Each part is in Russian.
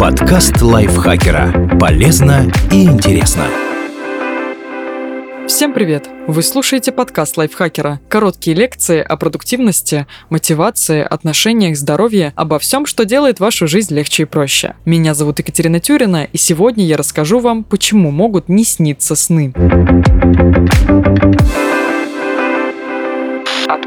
Подкаст лайфхакера. Полезно и интересно. Всем привет! Вы слушаете подкаст лайфхакера. Короткие лекции о продуктивности, мотивации, отношениях, здоровье, обо всем, что делает вашу жизнь легче и проще. Меня зовут Екатерина Тюрина, и сегодня я расскажу вам, почему могут не сниться сны.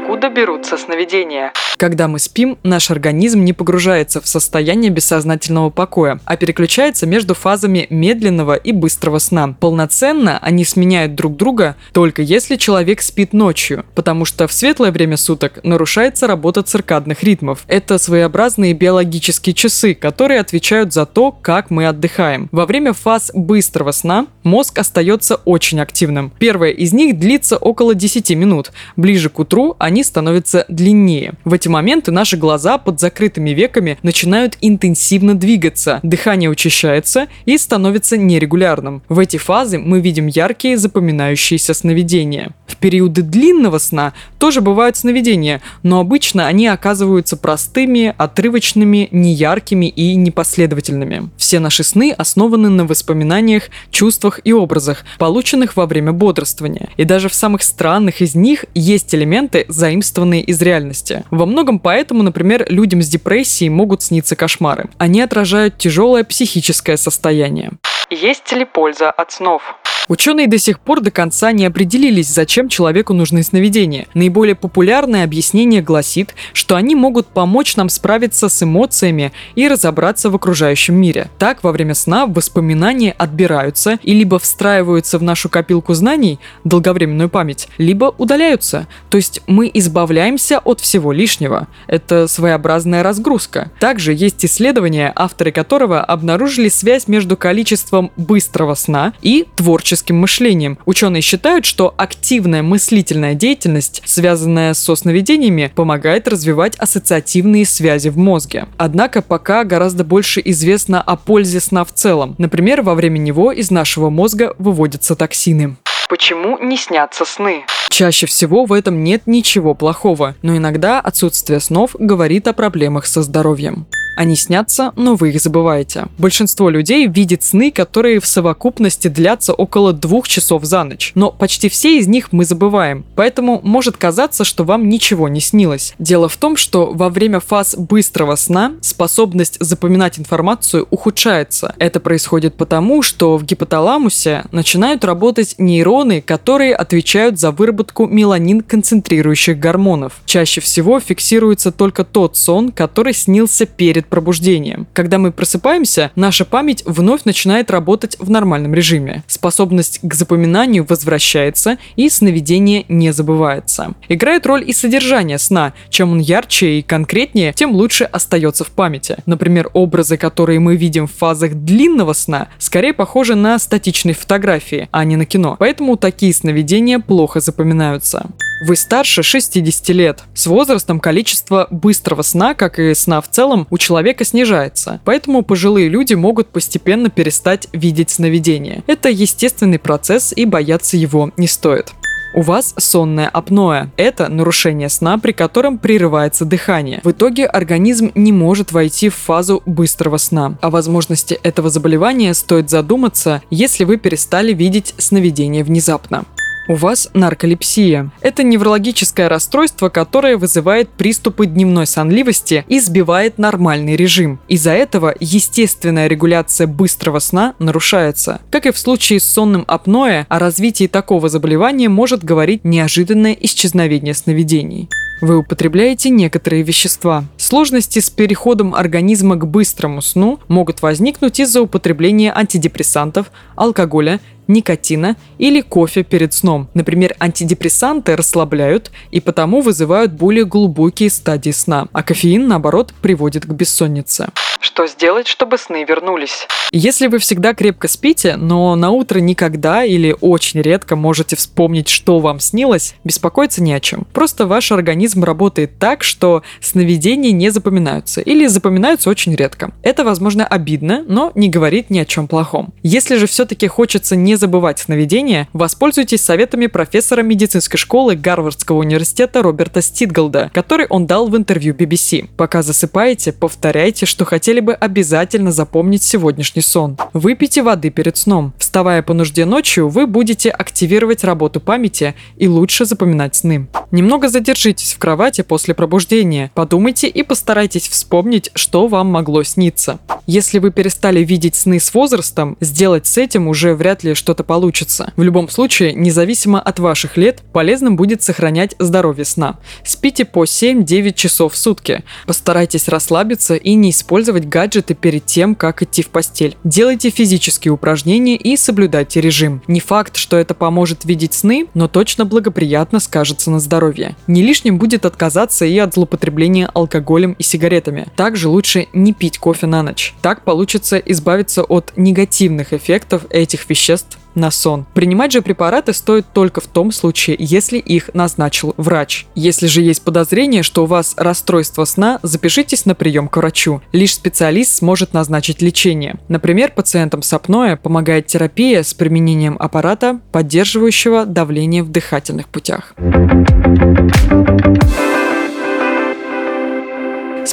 Откуда берутся сновидения? Когда мы спим, наш организм не погружается в состояние бессознательного покоя, а переключается между фазами медленного и быстрого сна. Полноценно они сменяют друг друга только если человек спит ночью, потому что в светлое время суток нарушается работа циркадных ритмов. Это своеобразные биологические часы, которые отвечают за то, как мы отдыхаем. Во время фаз быстрого сна мозг остается очень активным. Первая из них длится около 10 минут. Ближе к утру они становятся длиннее. В эти моменты наши глаза под закрытыми веками начинают интенсивно двигаться, дыхание учащается и становится нерегулярным. В эти фазы мы видим яркие запоминающиеся сновидения. В периоды длинного сна тоже бывают сновидения, но обычно они оказываются простыми, отрывочными, неяркими и непоследовательными. Все наши сны основаны на воспоминаниях, чувствах и образах, полученных во время бодрствования. И даже в самых странных из них есть элементы, заимствованные из реальности. Во многом поэтому, например, людям с депрессией могут сниться кошмары. Они отражают тяжелое психическое состояние. Есть ли польза от снов? Ученые до сих пор до конца не определились, зачем человеку нужны сновидения. Наиболее популярное объяснение гласит, что они могут помочь нам справиться с эмоциями и разобраться в окружающем мире. Так, во время сна воспоминания отбираются и либо встраиваются в нашу копилку знаний, долговременную память, либо удаляются. То есть мы избавляемся от всего лишнего. Это своеобразная разгрузка. Также есть исследование, авторы которого обнаружили связь между количеством быстрого сна и творчеством творческим мышлением. Ученые считают, что активная мыслительная деятельность, связанная со сновидениями, помогает развивать ассоциативные связи в мозге. Однако пока гораздо больше известно о пользе сна в целом. Например, во время него из нашего мозга выводятся токсины. Почему не снятся сны? Чаще всего в этом нет ничего плохого, но иногда отсутствие снов говорит о проблемах со здоровьем. Они снятся, но вы их забываете. Большинство людей видит сны, которые в совокупности длятся около двух часов за ночь. Но почти все из них мы забываем. Поэтому может казаться, что вам ничего не снилось. Дело в том, что во время фаз быстрого сна способность запоминать информацию ухудшается. Это происходит потому, что в гипоталамусе начинают работать нейроны, которые отвечают за выработку меланин концентрирующих гормонов. Чаще всего фиксируется только тот сон, который снился перед перед пробуждением. Когда мы просыпаемся, наша память вновь начинает работать в нормальном режиме. Способность к запоминанию возвращается, и сновидение не забывается. Играет роль и содержание сна. Чем он ярче и конкретнее, тем лучше остается в памяти. Например, образы, которые мы видим в фазах длинного сна, скорее похожи на статичные фотографии, а не на кино. Поэтому такие сновидения плохо запоминаются. Вы старше 60 лет. С возрастом количество быстрого сна, как и сна в целом, у человека снижается. Поэтому пожилые люди могут постепенно перестать видеть сновидения. Это естественный процесс и бояться его не стоит. У вас сонное апноэ. Это нарушение сна, при котором прерывается дыхание. В итоге организм не может войти в фазу быстрого сна. О возможности этого заболевания стоит задуматься, если вы перестали видеть сновидения внезапно. У вас нарколепсия. Это неврологическое расстройство, которое вызывает приступы дневной сонливости и сбивает нормальный режим. Из-за этого естественная регуляция быстрого сна нарушается. Как и в случае с сонным апноэ, о развитии такого заболевания может говорить неожиданное исчезновение сновидений. Вы употребляете некоторые вещества. Сложности с переходом организма к быстрому сну могут возникнуть из-за употребления антидепрессантов, алкоголя, никотина или кофе перед сном. Например, антидепрессанты расслабляют и потому вызывают более глубокие стадии сна, а кофеин, наоборот, приводит к бессоннице. Что сделать, чтобы сны вернулись? Если вы всегда крепко спите, но на утро никогда или очень редко можете вспомнить, что вам снилось, беспокоиться не о чем. Просто ваш организм работает так, что сновидения не запоминаются или запоминаются очень редко. Это, возможно, обидно, но не говорит ни о чем плохом. Если же все-таки хочется не забывать сновидения, воспользуйтесь советами профессора медицинской школы Гарвардского университета Роберта Ститголда, который он дал в интервью BBC. Пока засыпаете, повторяйте, что хотели хотели бы обязательно запомнить сегодняшний сон. Выпейте воды перед сном. Вставая по нужде ночью, вы будете активировать работу памяти и лучше запоминать сны. Немного задержитесь в кровати после пробуждения, подумайте и постарайтесь вспомнить, что вам могло сниться. Если вы перестали видеть сны с возрастом, сделать с этим уже вряд ли что-то получится. В любом случае, независимо от ваших лет, полезным будет сохранять здоровье сна. Спите по 7-9 часов в сутки. Постарайтесь расслабиться и не использовать гаджеты перед тем, как идти в постель. Делайте физические упражнения и соблюдайте режим. Не факт, что это поможет видеть сны, но точно благоприятно скажется на здоровье. Не лишним будет отказаться и от злоупотребления алкоголем и сигаретами. Также лучше не пить кофе на ночь. Так получится избавиться от негативных эффектов этих веществ на сон. Принимать же препараты стоит только в том случае, если их назначил врач. Если же есть подозрение, что у вас расстройство сна, запишитесь на прием к врачу. Лишь специалист сможет назначить лечение. Например, пациентам с апноэ помогает терапия с применением аппарата, поддерживающего давление в дыхательных путях.